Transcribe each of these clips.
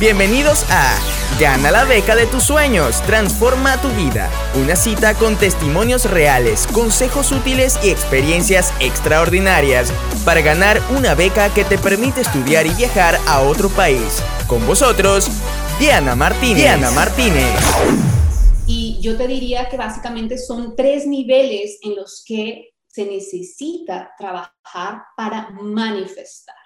Bienvenidos a Gana la beca de tus sueños, transforma tu vida. Una cita con testimonios reales, consejos útiles y experiencias extraordinarias para ganar una beca que te permite estudiar y viajar a otro país. Con vosotros, Diana Martínez. Diana Martínez. Y yo te diría que básicamente son tres niveles en los que se necesita trabajar para manifestar.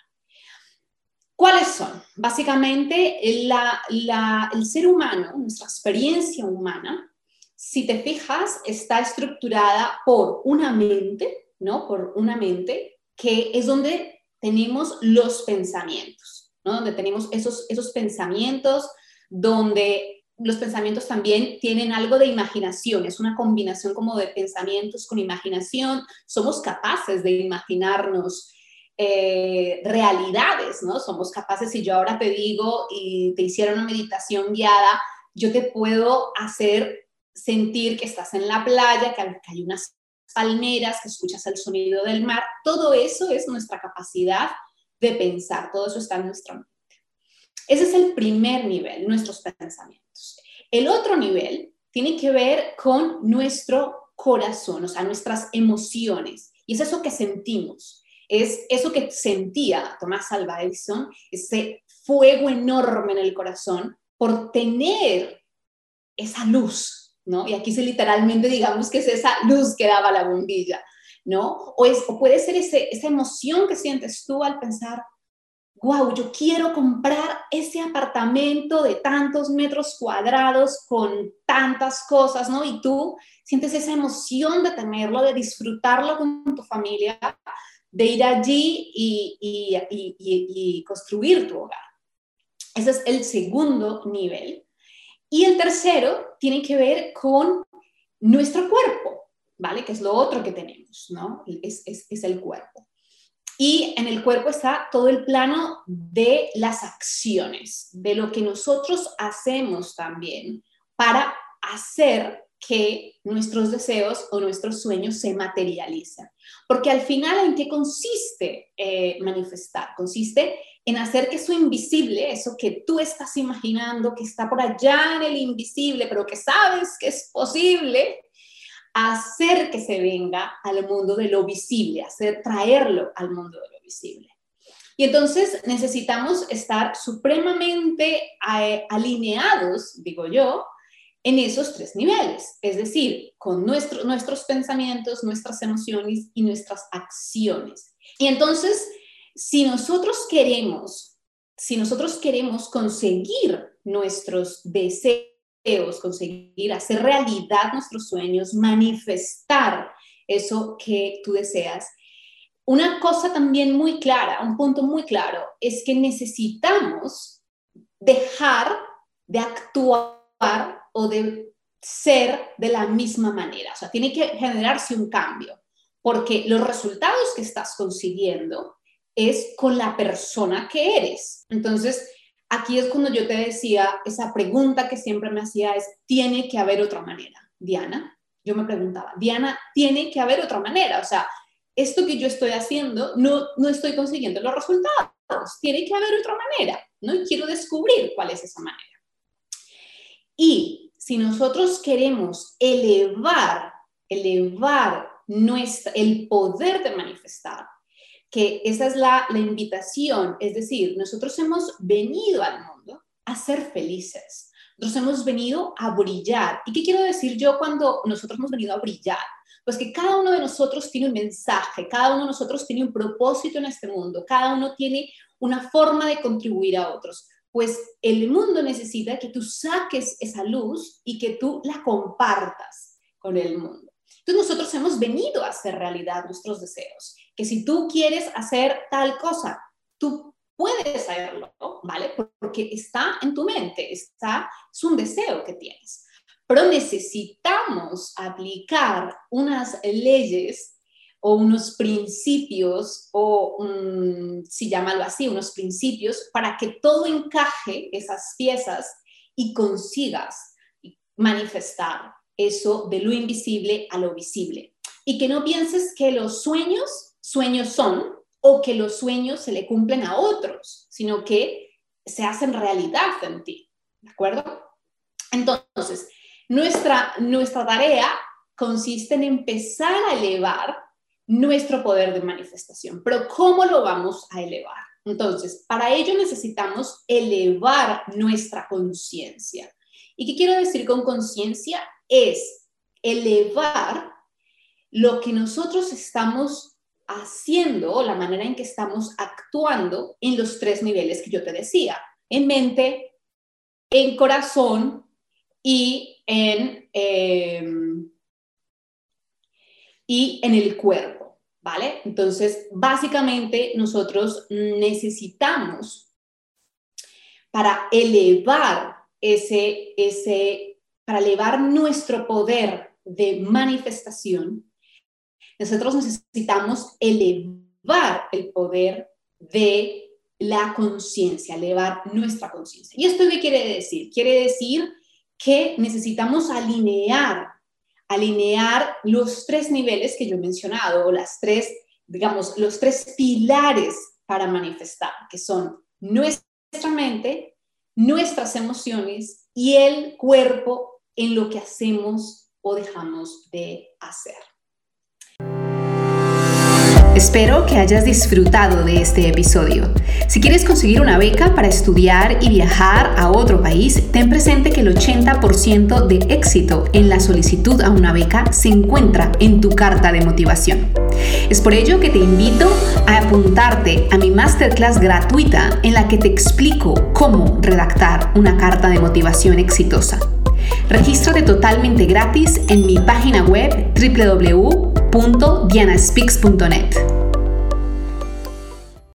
¿Cuáles son? Básicamente, el ser humano, nuestra experiencia humana, si te fijas, está estructurada por una mente, ¿no? Por una mente que es donde tenemos los pensamientos, ¿no? Donde tenemos esos, esos pensamientos, donde los pensamientos también tienen algo de imaginación, es una combinación como de pensamientos con imaginación, somos capaces de imaginarnos eh, realidades, ¿no? Somos capaces, si yo ahora te digo y te hiciera una meditación guiada, yo te puedo hacer sentir que estás en la playa, que hay unas palmeras, que escuchas el sonido del mar. Todo eso es nuestra capacidad de pensar, todo eso está en nuestra mente. Ese es el primer nivel, nuestros pensamientos. El otro nivel tiene que ver con nuestro corazón, o sea, nuestras emociones. Y es eso que sentimos es eso que sentía Tomás Alva Edison, ese fuego enorme en el corazón por tener esa luz, ¿no? Y aquí se literalmente digamos que es esa luz que daba la bombilla, ¿no? O, es, o puede ser ese, esa emoción que sientes tú al pensar, wow, yo quiero comprar ese apartamento de tantos metros cuadrados con tantas cosas, ¿no? Y tú sientes esa emoción de tenerlo, de disfrutarlo con tu familia, de ir allí y, construir tu hogar. Ese es el segundo nivel. Y el tercero tiene que ver con nuestro cuerpo, ¿vale? Que es lo otro que tenemos, ¿no? Es, es, el cuerpo. Y en el cuerpo está todo el plano de las acciones, de lo que nosotros hacemos también para hacer que nuestros deseos o nuestros sueños se materialicen. Porque al final, ¿en qué consiste eh, manifestar? Consiste en hacer que eso invisible, eso que tú estás imaginando, que está por allá en el invisible, pero que sabes que es posible, hacer que se venga al mundo de lo visible, hacer traerlo al mundo de lo visible. Y entonces necesitamos estar supremamente eh, alineados, digo yo, en esos tres niveles, es decir, con nuestros pensamientos, nuestras emociones y nuestras acciones. Y entonces, si nosotros queremos, si nosotros queremos conseguir nuestros deseos, conseguir hacer realidad nuestros sueños, manifestar eso que tú deseas, una cosa también muy clara, un punto muy claro, es que necesitamos dejar de actuar o de ser de la misma manera. O sea, tiene que generarse un cambio, porque los resultados que estás consiguiendo es con la persona que eres. Entonces, aquí es cuando yo te decía, esa pregunta que siempre me hacía es, tiene que haber otra manera. Diana, yo me preguntaba, Diana, tiene que haber otra manera. O sea, esto que yo estoy haciendo, no, no estoy consiguiendo los resultados. Tiene que haber otra manera, ¿no? Y quiero descubrir cuál es esa manera. Y si nosotros queremos elevar, elevar nuestra, el poder de manifestar, que esa es la, la invitación, es decir, nosotros hemos venido al mundo a ser felices. Nosotros hemos venido a brillar. ¿Y qué quiero decir yo cuando nosotros hemos venido a brillar? Pues que cada uno de nosotros tiene un mensaje, cada uno de nosotros tiene un propósito en este mundo, cada uno tiene una forma de contribuir a otros pues el mundo necesita que tú saques esa luz y que tú la compartas con el mundo. Entonces nosotros hemos venido a hacer realidad nuestros deseos, que si tú quieres hacer tal cosa, tú puedes hacerlo, ¿vale? Porque está en tu mente, está, es un deseo que tienes. Pero necesitamos aplicar unas leyes o unos principios, o si llámalo así, unos principios, para que todo encaje esas piezas y consigas manifestar eso de lo invisible a lo visible. Y que no pienses que los sueños, sueños son, o que los sueños se le cumplen a otros, sino que se hacen realidad en ti, ¿de acuerdo? Entonces, nuestra, nuestra tarea consiste en empezar a elevar nuestro poder de manifestación. Pero ¿cómo lo vamos a elevar? Entonces, para ello necesitamos elevar nuestra conciencia. ¿Y qué quiero decir con conciencia? Es elevar lo que nosotros estamos haciendo, la manera en que estamos actuando en los tres niveles que yo te decía, en mente, en corazón y en, em, y en el cuerpo, ¿vale? Entonces, básicamente nosotros necesitamos para elevar ese, ese, para elevar nuestro poder de manifestación, nosotros necesitamos elevar el poder de la conciencia, elevar nuestra conciencia. ¿Y esto qué quiere decir? Quiere decir que necesitamos alinear, alinear los tres niveles que yo he mencionado, o las tres, digamos, los tres pilares para manifestar, que son nuestra mente, nuestras emociones y el cuerpo en lo que hacemos o dejamos de hacer. Espero que hayas disfrutado de este episodio. Si quieres conseguir una beca para estudiar y viajar a otro país, ten presente que el 80% de éxito en la solicitud a una beca se encuentra en tu carta de motivación. Es por ello que te invito a apuntarte a mi masterclass gratuita en la que te explico cómo redactar una carta de motivación exitosa. Regístrate totalmente gratis en mi página web www www.dianaspeaks.net.